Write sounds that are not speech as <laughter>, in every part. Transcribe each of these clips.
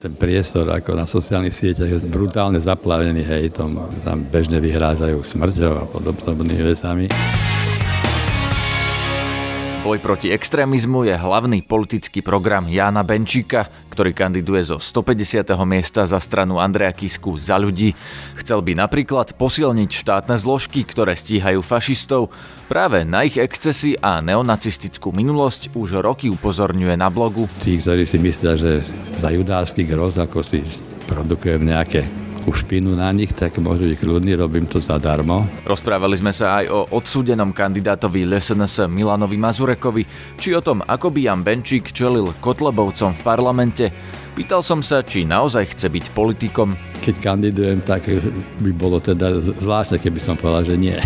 Ten priestor ako na sociálnych sieťach je brutálne zaplavený hejtom. Tam bežne vyhrážajú smrťou a podobnými vecami. Boj proti extrémizmu je hlavný politický program Jána Benčíka, ktorý kandiduje zo 150. miesta za stranu Andreja Kisku za ľudí. Chcel by napríklad posilniť štátne zložky, ktoré stíhajú fašistov. Práve na ich excesy a neonacistickú minulosť už roky upozorňuje na blogu. Tí, ktorí si myslia, že za judársky groz, ako si produkujem nejaké ku špinu na nich, tak môžu byť kľudný, robím to zadarmo. Rozprávali sme sa aj o odsúdenom kandidátovi LSNS Milanovi Mazurekovi, či o tom, ako by Jan Benčík čelil Kotlebovcom v parlamente. Pýtal som sa, či naozaj chce byť politikom. Keď kandidujem, tak by bolo teda zvláštne, keby som povedal, že nie.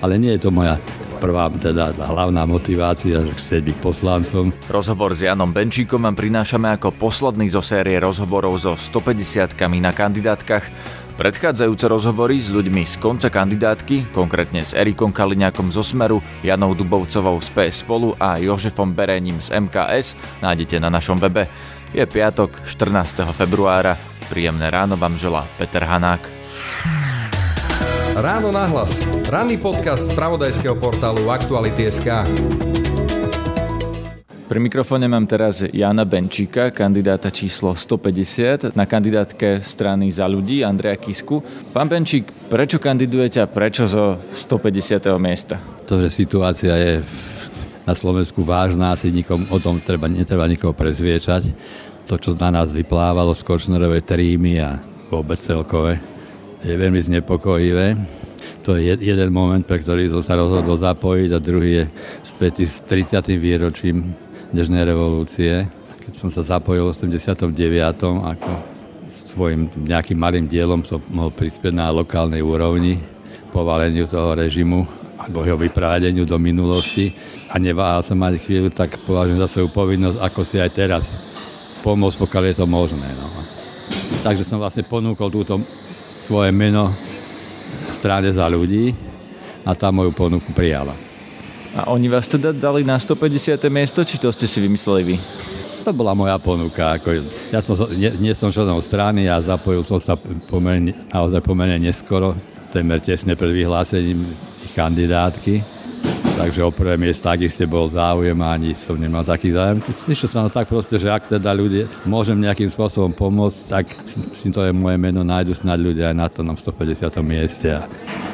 Ale nie je to moja prvá teda hlavná motivácia, že chcieť byť poslancom. Rozhovor s Janom Benčíkom vám prinášame ako posledný zo série rozhovorov so 150 na kandidátkach. Predchádzajúce rozhovory s ľuďmi z konca kandidátky, konkrétne s Erikom Kaliňákom zo Smeru, Janou Dubovcovou z PS Spolu a Jožefom Berením z MKS nájdete na našom webe. Je piatok, 14. februára. Príjemné ráno vám želá Peter Hanák. Ráno na hlas. Ranný podcast z pravodajského portálu Aktuality.sk. Pri mikrofóne mám teraz Jana Benčíka, kandidáta číslo 150 na kandidátke strany za ľudí Andreja Kisku. Pán Benčík, prečo kandidujete a prečo zo 150. miesta? To, že situácia je na Slovensku vážna, asi nikom, o tom treba, netreba nikoho prezviečať. To, čo na nás vyplávalo z Kočnerovej trímy a vôbec celkové, je veľmi znepokojivé. To je jeden moment, pre ktorý som sa rozhodol zapojiť a druhý je späť s 30. výročím Dnežnej revolúcie. Keď som sa zapojil v 89. ako svojim nejakým malým dielom som mohol prispieť na lokálnej úrovni povaleniu toho režimu alebo jeho vyprádeniu do minulosti a neváhal som mať chvíľu, tak považujem za svoju povinnosť, ako si aj teraz pomôcť, pokiaľ je to možné. No. Takže som vlastne ponúkol túto svoje meno strane za ľudí a tá moju ponuku prijala. A oni vás teda dali na 150. miesto, či to ste si vymysleli vy? To bola moja ponuka. Ako, ja som, nie, nie som členom strany a zapojil som sa pomerne, naozaj pomerne neskoro, temer tesne pred vyhlásením kandidátky takže o prvé miesto takisto bol záujem ani som nemal taký záujem. Išiel som tak proste, že ak teda ľudia môžem nejakým spôsobom pomôcť, tak si to je moje meno, nájdu snad ľudia aj na to na 150. mieste a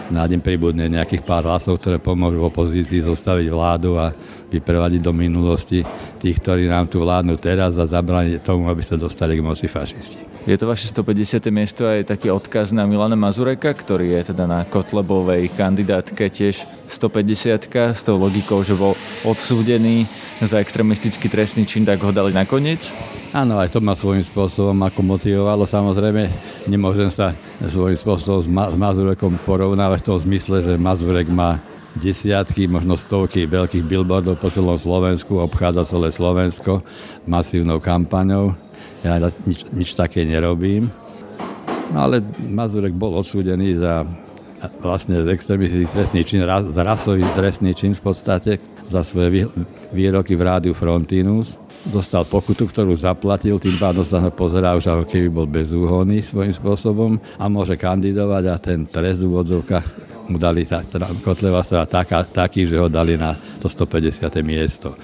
snáď im pribudne nejakých pár hlasov, ktoré pomôžu opozícii zostaviť vládu a vyprevadiť do minulosti tých, ktorí nám tu vládnu teraz a zabrániť tomu, aby sa dostali k moci fašisti. Je to vaše 150. miesto aj taký odkaz na Milana Mazureka, ktorý je teda na Kotlebovej kandidátke tiež 150 s tou logikou, že bol odsúdený za extremistický trestný čin, tak ho dali nakoniec? Áno, aj to ma svojím spôsobom ako motivovalo. Samozrejme, nemôžem sa svojím spôsobom s, Ma- s Mazurekom porovnávať v tom zmysle, že Mazurek má desiatky, možno stovky veľkých billboardov po celom Slovensku, obchádza celé Slovensko masívnou kampaňou. Ja nič, nič také nerobím. No ale Mazurek bol odsúdený za vlastne extremistický trestný čin, rasový trestný čin v podstate za svoje výroky v rádiu Frontinus. Dostal pokutu, ktorú zaplatil, tým pádom sa ho pozerá už ako keby bol bezúhonný svojím spôsobom a môže kandidovať a ten trest v úvodzovkách mu dali, teda Kotleva sa taká, taký, že ho dali na to 150. miesto.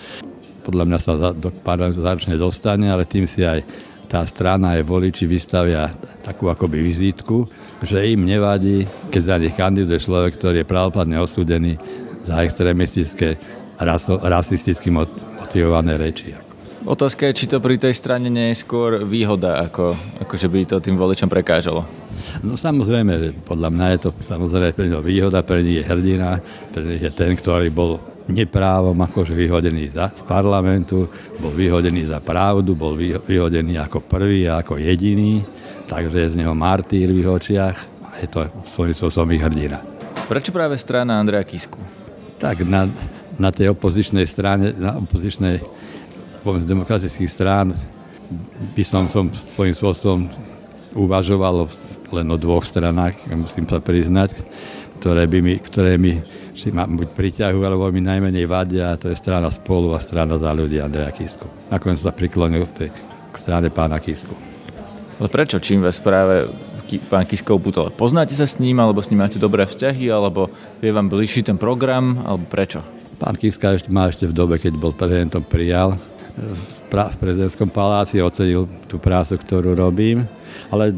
Podľa mňa sa do parlamentu začne dostane, ale tým si aj tá strana aj voliči vystavia takú akoby vizítku, že im nevadí, keď za nich kandiduje človek, ktorý je pravoplatne osúdený za extrémistické, raso, rasisticky motivované reči. Otázka je, či to pri tej strane nie je skôr výhoda, ako, ako že by to tým voličom prekážalo. No samozrejme, podľa mňa je to samozrejme pre neho výhoda, pre nich je hrdina, pre nich je ten, ktorý bol neprávom akože vyhodený za, z parlamentu, bol vyhodený za pravdu, bol vyhodený ako prvý a ako jediný, takže je z neho martýr v jeho očiach a je to svojím spôsobom ich hrdina. Prečo práve strana Andreja Kisku? Tak na, na tej opozičnej strane, na opozičnej spomedzi demokratických strán by som, som svojím spôsobom uvažoval len o dvoch stranách, musím sa priznať, ktoré, by mi, ktoré mi či ma buď priťahujú, alebo mi najmenej vadia, a to je strana spolu a strana za ľudí Andreja Kisku. Nakoniec sa priklonil tej, k strane pána Kisku. Ale prečo? Čím vás práve pán Kisko upútal? Poznáte sa s ním, alebo s ním máte dobré vzťahy, alebo je vám bližší ten program, alebo prečo? Pán Kiska ešte má ešte v dobe, keď bol prezidentom prijal v, prezidentskom paláci, ocenil tú prácu, ktorú robím, ale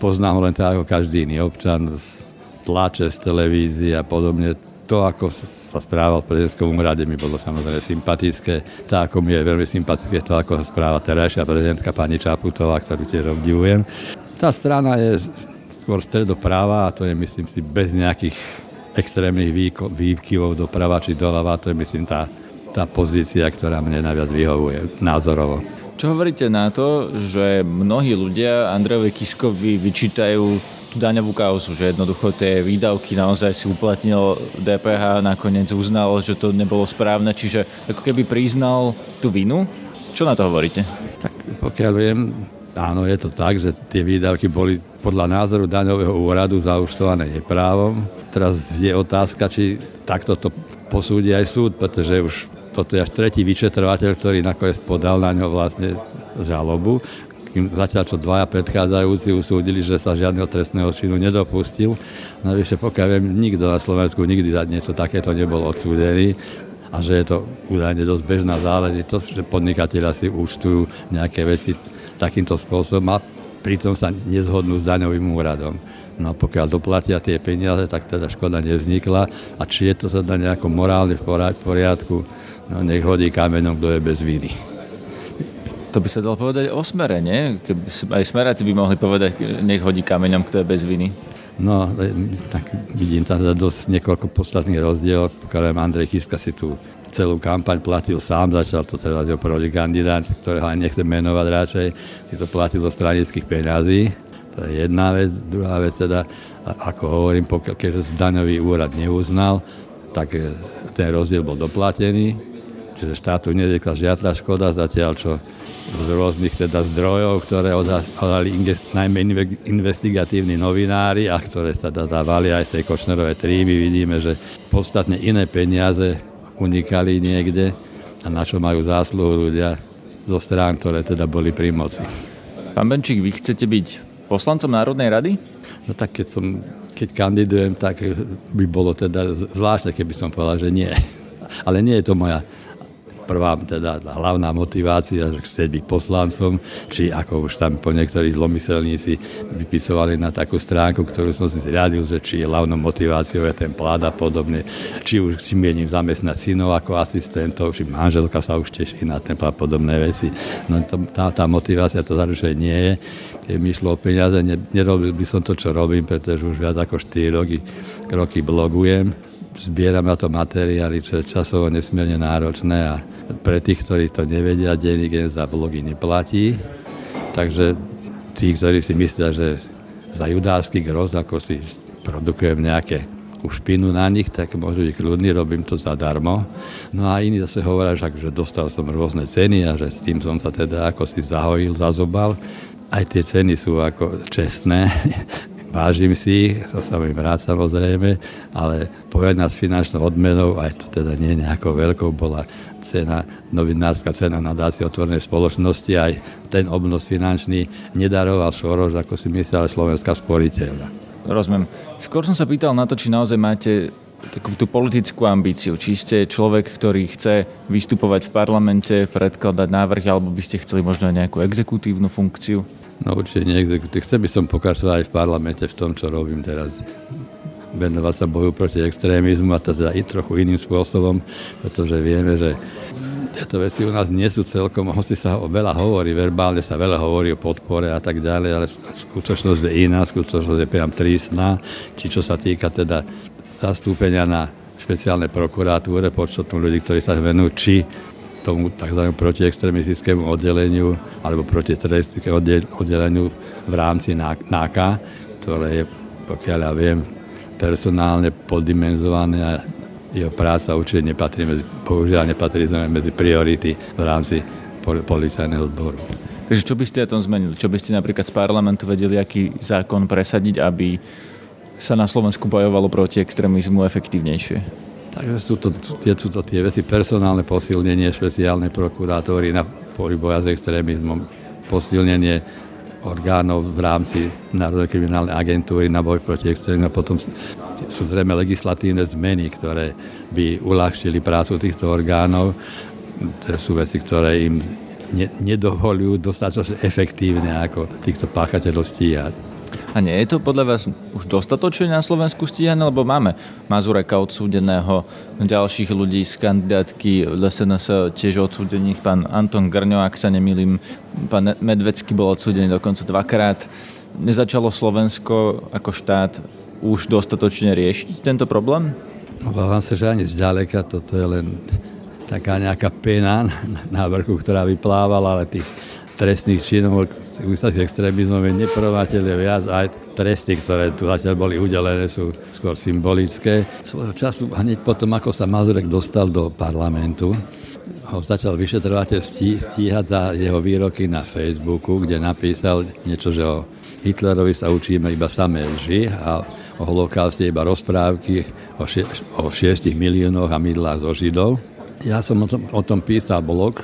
poznám ho len tak ako každý iný občan z tlače, z televízie a podobne to, ako sa správal v prezidentskom úrade, mi bolo samozrejme sympatické. To, ako mi je veľmi sympatické, to, ako sa správa terajšia prezidentka pani Čaputová, ktorú tiež obdivujem. Tá strana je skôr stredopráva a to je, myslím si, bez nejakých extrémnych výkyvov doprava či doľava. To je, myslím, tá, tá pozícia, ktorá mne najviac vyhovuje názorovo. Čo hovoríte na to, že mnohí ľudia Andrejovi Kiskovi vyčítajú tú daňovú kauzu, že jednoducho tie výdavky naozaj si uplatnil DPH, nakoniec uznal, že to nebolo správne, čiže ako keby priznal tú vinu. Čo na to hovoríte? Tak pokiaľ viem, áno, je to tak, že tie výdavky boli podľa názoru daňového úradu zaučtované neprávom. Teraz je otázka, či takto to posúdi aj súd, pretože už toto je až tretí vyšetrovateľ, ktorý nakoniec podal na ňo vlastne žalobu kým zatiaľ čo dvaja predchádzajúci usúdili, že sa žiadneho trestného činu nedopustil. Navyše pokiaľ viem, nikto na Slovensku nikdy za niečo takéto nebol odsúdený a že je to údajne dosť bežná záležitosť, že podnikatelia si účtujú nejaké veci takýmto spôsobom a pritom sa nezhodnú s daňovým úradom. No pokiaľ doplatia tie peniaze, tak teda škoda nevznikla a či je to teda nejako morálne v poriadku, no nech hodí kameňom, kto je bez viny. To by sa dalo povedať o smere, nie? Keby aj smeráci by mohli povedať, nech hodí kameňom, kto je bez viny. No, e, tak vidím tam dosť niekoľko podstatných rozdielov. Pokiaľ Andrej Kiska si tu celú kampaň platil sám, začal to teda jeho prvý kandidát, ktorého aj nechcem menovať radšej, si to platil zo stranických peňazí. To je jedna vec. Druhá vec teda, ako hovorím, pokiaľ, keďže daňový úrad neuznal, tak e, ten rozdiel bol doplatený, čiže štátu nedekla žiadna škoda, zatiaľ čo z rôznych teda zdrojov, ktoré odhali najmä investigatívni novinári a ktoré sa dávali aj z tej Kočnerovej trímy. Vidíme, že podstatne iné peniaze unikali niekde a na čo majú zásluhu ľudia zo strán, ktoré teda boli pri moci. Pán Benčík, vy chcete byť poslancom Národnej rady? No tak keď, som, keď kandidujem, tak by bolo teda zvláštne, keby som povedal, že nie. Ale nie je to moja prvá teda hlavná motivácia, že chcieť byť poslancom, či ako už tam po niektorí zlomyselníci vypisovali na takú stránku, ktorú som si zriadil, že či je hlavnou motiváciou je ten plát a podobne, či už si mienim zamestnať synov ako asistentov, či manželka sa už teší na ten a podobné veci. No to, tá, tá motivácia to zaručuje nie je. Keď mi išlo o peniaze, ne, nerobil by som to, čo robím, pretože už viac ako 4 roky, roky blogujem zbieram na to materiály, čo je časovo nesmierne náročné a pre tých, ktorí to nevedia, denník za blogy neplatí. Takže tí, ktorí si myslia, že za judársky groz, ako si produkujem nejaké špinu na nich, tak môžu byť kľudní, robím to zadarmo. No a iní zase hovoria, že dostal som rôzne ceny a že s tým som sa teda ako si zahojil, zazobal. Aj tie ceny sú ako čestné, <laughs> vážim si ich, to sa mi rád samozrejme, ale povedná s finančnou odmenou, aj to teda nie nejakou veľkou, bola cena, novinárska cena nadácie otvorenej spoločnosti, aj ten obnos finančný nedaroval Šoroš, ako si myslel, Slovenská sporiteľa. Rozumiem. Skôr som sa pýtal na to, či naozaj máte takú tú politickú ambíciu. Či ste človek, ktorý chce vystupovať v parlamente, predkladať návrhy, alebo by ste chceli možno nejakú exekutívnu funkciu? No určite neexekutív. Chcel by som pokračovať aj v parlamente v tom, čo robím teraz. Venovať sa boju proti extrémizmu a teda i trochu iným spôsobom, pretože vieme, že tieto veci u nás nie sú celkom, hoci sa veľa hovorí, verbálne sa veľa hovorí o podpore a tak ďalej, ale skutočnosť je iná, skutočnosť je priam trísna, či čo sa týka teda zastúpenia na špeciálnej prokuratúre, počtom ľudí, ktorí sa venujú, či tomu tzv. protiextremistickému oddeleniu alebo protiteroristickému oddeleniu v rámci NAKA, ktoré je, pokiaľ ja viem, personálne poddimenzované a jeho práca určite nepatrí medzi, bohužiaľ nepatrí medzi priority v rámci policajného odboru. Takže čo by ste na tom zmenili? Čo by ste napríklad z parlamentu vedeli, aký zákon presadiť, aby sa na Slovensku bojovalo proti extrémizmu efektívnejšie? Takže sú to, tie, sú to tie veci, personálne posilnenie špeciálnej prokurátory na poli boja s extrémizmom, posilnenie orgánov v rámci Národnej kriminálnej agentúry na boj proti extrémizmu potom sú zrejme legislatívne zmeny, ktoré by uľahčili prácu týchto orgánov. To sú veci, ktoré im nedovolujú dostatočne efektívne ako týchto páchateľov stíhať. A nie je to podľa vás už dostatočne na Slovensku stíhané, lebo máme Mazureka odsúdeného, ďalších ľudí z kandidátky LSNS tiež odsúdených, pán Anton Grňo, ak sa nemýlim, pán Medvecký bol odsúdený dokonca dvakrát. Nezačalo Slovensko ako štát už dostatočne riešiť tento problém? Obávam sa, že ani zďaleka toto je len taká nejaká pena na vrchu, ktorá vyplávala, ale tých trestných činov ústavných extrémizmov je neporovnateľne viac. Aj tresty, ktoré tu zatiaľ boli udelené, sú skôr symbolické. Svojho času, hneď potom, ako sa Mazurek dostal do parlamentu, ho začal vyšetrovateľ stíhať za jeho výroky na Facebooku, kde napísal niečo, že o Hitlerovi sa učíme iba samé lži a o holokauste iba rozprávky o, šie, o šiestich miliónoch a mydlách zo Židov. Ja som o tom, o tom písal blog,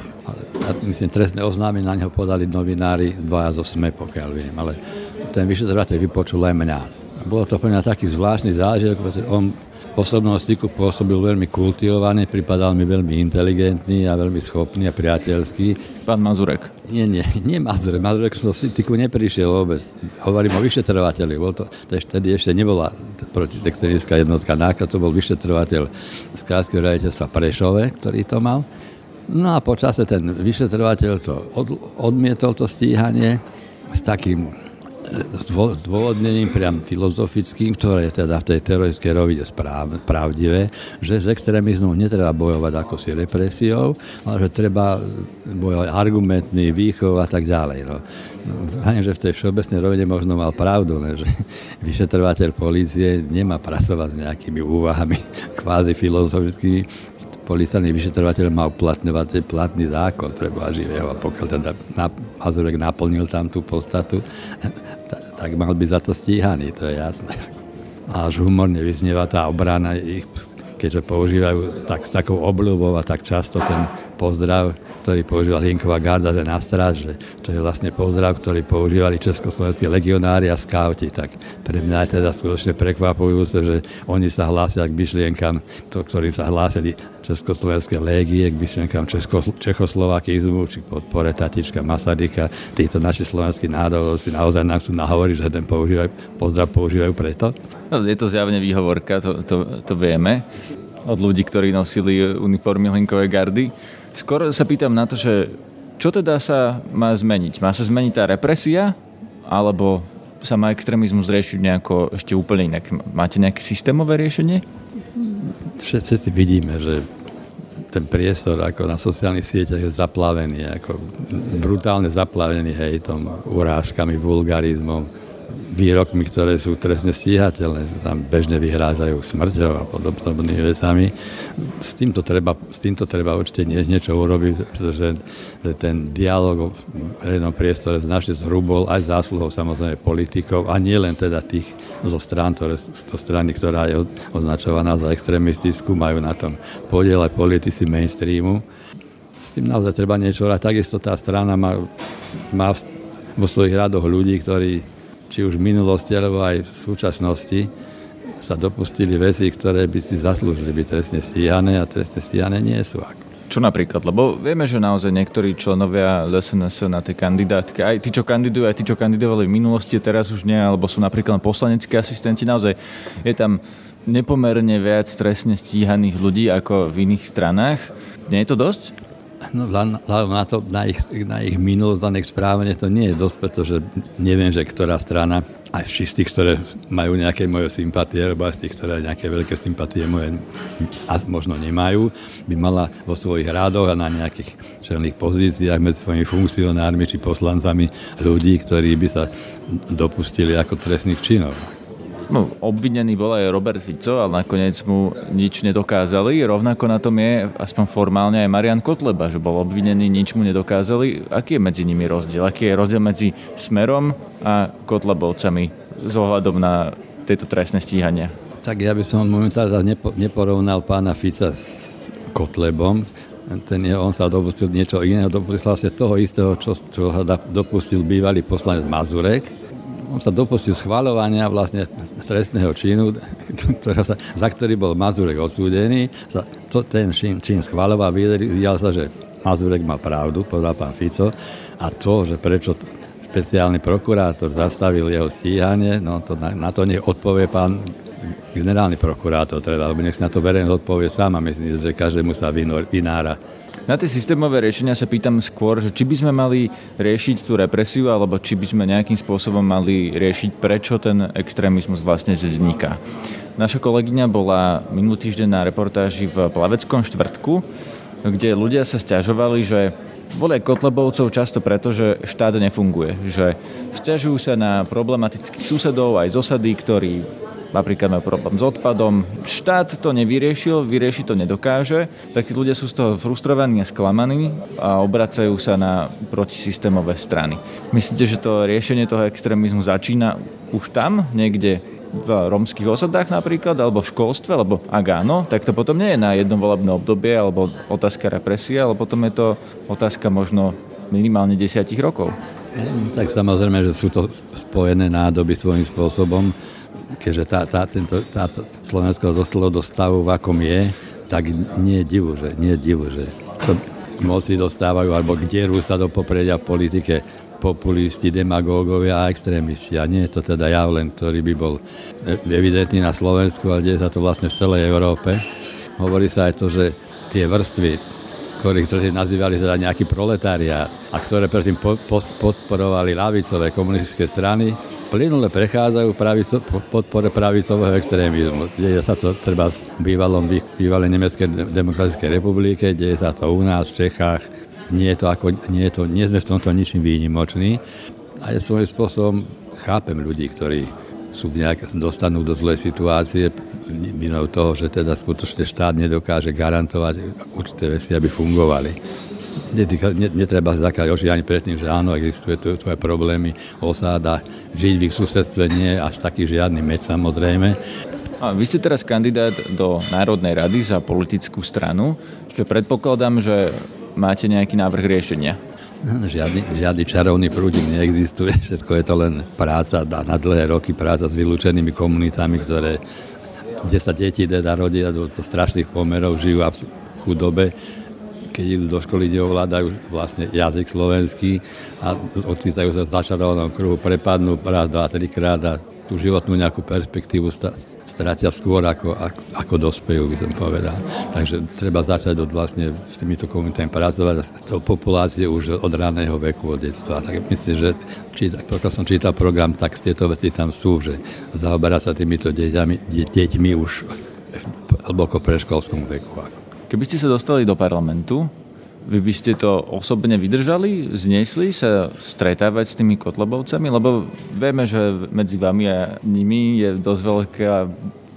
a myslím, trestné oznámy na neho podali novinári dvaja zo SME, pokiaľ viem, ale ten vyšetrovateľ vypočul aj mňa. Bolo to pre mňa taký zvláštny zážitok, pretože on osobnom styku pôsobil veľmi kultivovaný, pripadal mi veľmi inteligentný a veľmi schopný a priateľský. Pán Mazurek? Nie, nie, nie Mazurek. Mazurek som do styku neprišiel vôbec. Hovorím o vyšetrovateľi. Bol to, to vtedy ešte nebola protitextenická jednotka NAKA, to bol vyšetrovateľ z Krajského raditeľstva Prešove, ktorý to mal. No a počase ten vyšetrovateľ to od, odmietol to stíhanie s takým dôvodnením priam filozofickým, ktoré je teda v tej teroristickej rovine správ, pravdivé, že z extrémizmu netreba bojovať ako si represiou, ale že treba bojovať argumentný výchov a tak ďalej. No. Ani, že v tej všeobecnej rovine možno mal pravdu, ne, že <laughs> vyšetrovateľ polície nemá pracovať s nejakými úvahami <laughs> kvázi filozofickými, policajný vyšetrovateľ má uplatňovať platný zákon pre Boha živého a pokiaľ teda Mazurek naplnil tam tú postatu, <laughs> tak mal by za to stíhaný, to je jasné. Až humorne vyznieva tá obrana ich, keďže používajú tak, s takou obľubou a tak často ten pozdrav, ktorý používal Hinková garda, že na stráž, že to je vlastne pozdrav, ktorý používali československí legionári a skauti. Tak pre mňa je teda skutočne prekvapujúce, že oni sa hlásia k myšlienkam, to, ktorým sa hlásili československé légie, k myšlienkam Česko, Čechoslovakizmu, či podpore Tatička, Masaryka. Títo naši slovenskí národovci naozaj nám sú nahovoriť, že ten používajú, pozdrav používajú preto. No, je to zjavne výhovorka, to, to, to vieme od ľudí, ktorí nosili uniformy Hlinkovej gardy. Skôr sa pýtam na to, že čo teda sa má zmeniť? Má sa zmeniť tá represia? Alebo sa má extrémizmus riešiť nejako ešte úplne inak? Máte nejaké systémové riešenie? Všetci vidíme, že ten priestor ako na sociálnych sieťach je zaplavený, ako brutálne zaplavený hejtom, urážkami, vulgarizmom, výrokmi, ktoré sú trestne stíhateľné, že tam bežne vyhrážajú smrťou a podobnými vecami. S týmto treba, s týmto treba určite nie, niečo urobiť, pretože ten dialog o verejnom priestore značne zhrubol aj zásluhou samozrejme politikov a nie len teda tých zo strán, ktoré, zo strany, ktorá je označovaná za extrémistickú, majú na tom podiel aj politici mainstreamu. S tým naozaj treba niečo hrať. Takisto tá strana má, má vo svojich radoch ľudí, ktorí či už v minulosti alebo aj v súčasnosti sa dopustili veci, ktoré by si zaslúžili byť trestne stíhané a trestne stíhané nie sú. Čo napríklad? Lebo vieme, že naozaj niektorí členovia LSNS na tej kandidátke, aj tí, čo kandidujú, aj tí, čo kandidovali v minulosti, teraz už nie, alebo sú napríklad poslaneckí asistenti, naozaj je tam nepomerne viac trestne stíhaných ľudí ako v iných stranách. Nie je to dosť? No, na, to, na ich, na ich minulosť, na ich správanie to nie je dosť, pretože neviem, že ktorá strana, aj z tých, ktoré majú nejaké moje sympatie, alebo aj z tých, ktoré nejaké veľké sympatie moje a možno nemajú, by mala vo svojich rádoch a na nejakých čelných pozíciách medzi svojimi funkcionármi či poslancami ľudí, ktorí by sa dopustili ako trestných činov. No, obvinený bol aj Robert Fico, ale nakoniec mu nič nedokázali. Rovnako na tom je, aspoň formálne, aj Marian Kotleba, že bol obvinený, nič mu nedokázali. Aký je medzi nimi rozdiel? Aký je rozdiel medzi Smerom a Kotlebovcami s ohľadom na tieto trestné stíhania? Tak ja by som momentálne neporovnal pána Fica s Kotlebom. ten je, on sa dopustil niečo iného, dopustil vlastne toho istého, čo, čo dopustil bývalý poslanec Mazurek. On sa dopustil schvalovania vlastne trestného činu, sa, za ktorý bol Mazurek odsúdený. Za to, ten čin, čin schvaloval, videl sa, že Mazurek má pravdu, povedal pán Fico. A to, že prečo špeciálny prokurátor zastavil jeho stíhanie, no to, na, na to nech odpovie pán generálny prokurátor, teda, lebo nech si na to verejnosť odpovie sám a myslím, že každému sa vynára. Na tie systémové riešenia sa pýtam skôr, že či by sme mali riešiť tú represiu, alebo či by sme nejakým spôsobom mali riešiť, prečo ten extrémizmus vlastne vzniká. Naša kolegyňa bola minulý týždeň na reportáži v Plaveckom štvrtku, kde ľudia sa stiažovali, že volia Kotlebovcov často preto, že štát nefunguje. Že stiažujú sa na problematických susedov aj z osady, ktorí napríklad majú problém s odpadom. Štát to nevyriešil, vyriešiť to nedokáže, tak tí ľudia sú z toho frustrovaní a sklamaní a obracajú sa na protisystémové strany. Myslíte, že to riešenie toho extrémizmu začína už tam, niekde v romských osadách napríklad, alebo v školstve, lebo ak áno, tak to potom nie je na jedno volebné obdobie, alebo otázka represie, ale potom je to otázka možno minimálne desiatich rokov. Tak samozrejme, že sú to spojené nádoby svojím spôsobom keďže tá, tá, tento, táto Slovensko dostalo do stavu, v akom je, tak nie je divu, že, nie je divu, že sa moci dostávajú, alebo kde sa do popredia v politike populisti, demagógovia a extrémisti. A nie je to teda ja len, ktorý by bol evidentný na Slovensku, ale deje sa to vlastne v celej Európe. Hovorí sa aj to, že tie vrstvy, ktorých ktorí nazývali teda nejaký proletáriát a ktoré predtým podporovali ľavicové komunistické strany, plynule prechádzajú pravico, podpore pravicového extrémizmu. Deje sa to treba v bývalom, bývalej Nemeckej demokratickej republike, deje sa to u nás v Čechách. Nie, je to ako, nie, je to, nie sme v tomto ničím výnimoční. A ja svojím spôsobom chápem ľudí, ktorí sú nejak, dostanú do zlej situácie vinou toho, že teda skutočne štát nedokáže garantovať určité veci, aby fungovali netreba zakať oči ani predtým, že áno, existuje tu tvoje problémy, osáda, žiť v ich susedstve nie je až taký žiadny med samozrejme. A vy ste teraz kandidát do Národnej rady za politickú stranu, čo predpokladám, že máte nejaký návrh riešenia. Žiadny, žiadny čarovný prúdik neexistuje, <laughs> všetko je to len práca na dlhé roky, práca s vylúčenými komunitami, ktoré, sa deti teda rodia do strašných pomerov, žijú v chudobe keď idú do školy, neovládajú vlastne jazyk slovenský a ocitajú sa v začarovanom kruhu, prepadnú raz, dva, trikrát a tú životnú nejakú perspektívu stratia skôr ako, ako, ako dospejú, by som povedal. Takže treba začať od vlastne s týmito komunitami pracovať to populácie už od raného veku, od detstva. Tak myslím, že pokiaľ som čítal program, tak tieto veci tam sú, že zaoberá sa týmito deťami, deťmi už hlboko predškolskom veku. Ako. Keby ste sa dostali do parlamentu, vy by ste to osobne vydržali, zniesli sa stretávať s tými kotlebovcami? Lebo vieme, že medzi vami a nimi je dosť veľká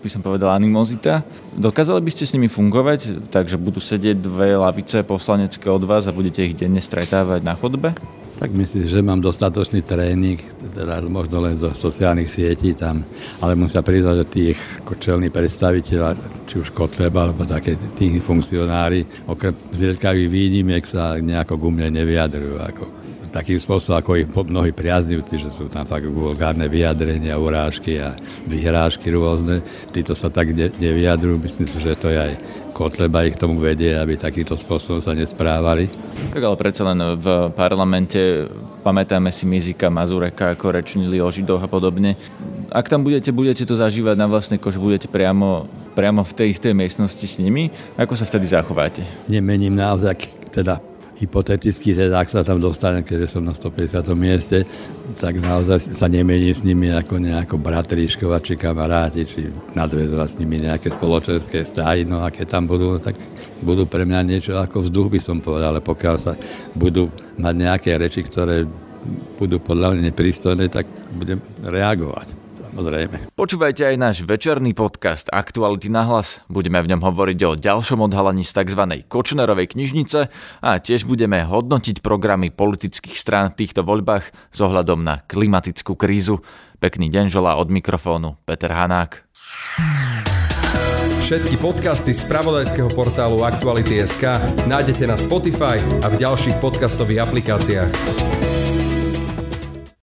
by som povedal, animozita. Dokázali by ste s nimi fungovať, takže budú sedieť dve lavice poslanecké od vás a budete ich denne stretávať na chodbe? Tak myslím, že mám dostatočný tréning, teda možno len zo sociálnych sietí tam, ale musím sa priznať, že tých čelní predstaviteľa, či už Kotleba, alebo také tí funkcionári, okrem zriedkavých výnimiek sa nejako gumne nevyjadrujú. Ako takým spôsobom, ako ich mnohí priaznivci, že sú tam fakt vulgárne vyjadrenia, urážky a vyhrážky rôzne. Títo sa tak ne, nevyjadrujú, myslím si, že to je aj Kotleba ich tomu vedie, aby takýmto spôsobom sa nesprávali. Tak ale predsa len v parlamente pamätáme si Mizika, Mazureka, ako rečnili o Židoch a podobne. Ak tam budete, budete to zažívať na vlastné kož, budete priamo, priamo v tej istej miestnosti s nimi, ako sa vtedy zachováte? Nemením naozaj teda hypoteticky, teda ak sa tam dostanem, keďže som na 150. mieste, tak naozaj sa nemení s nimi ako nejako bratríškovať, či kamaráti, či nadvezovať s nimi nejaké spoločenské stáji, no a keď tam budú, tak budú pre mňa niečo ako vzduch, by som povedal, ale pokiaľ sa budú mať nejaké reči, ktoré budú podľa mňa neprístojné, tak budem reagovať samozrejme. Počúvajte aj náš večerný podcast Aktuality na hlas. Budeme v ňom hovoriť o ďalšom odhalení z tzv. Kočnerovej knižnice a tiež budeme hodnotiť programy politických strán v týchto voľbách s ohľadom na klimatickú krízu. Pekný deň želá od mikrofónu Peter Hanák. Všetky podcasty z pravodajského portálu Aktuality.sk nájdete na Spotify a v ďalších podcastových aplikáciách.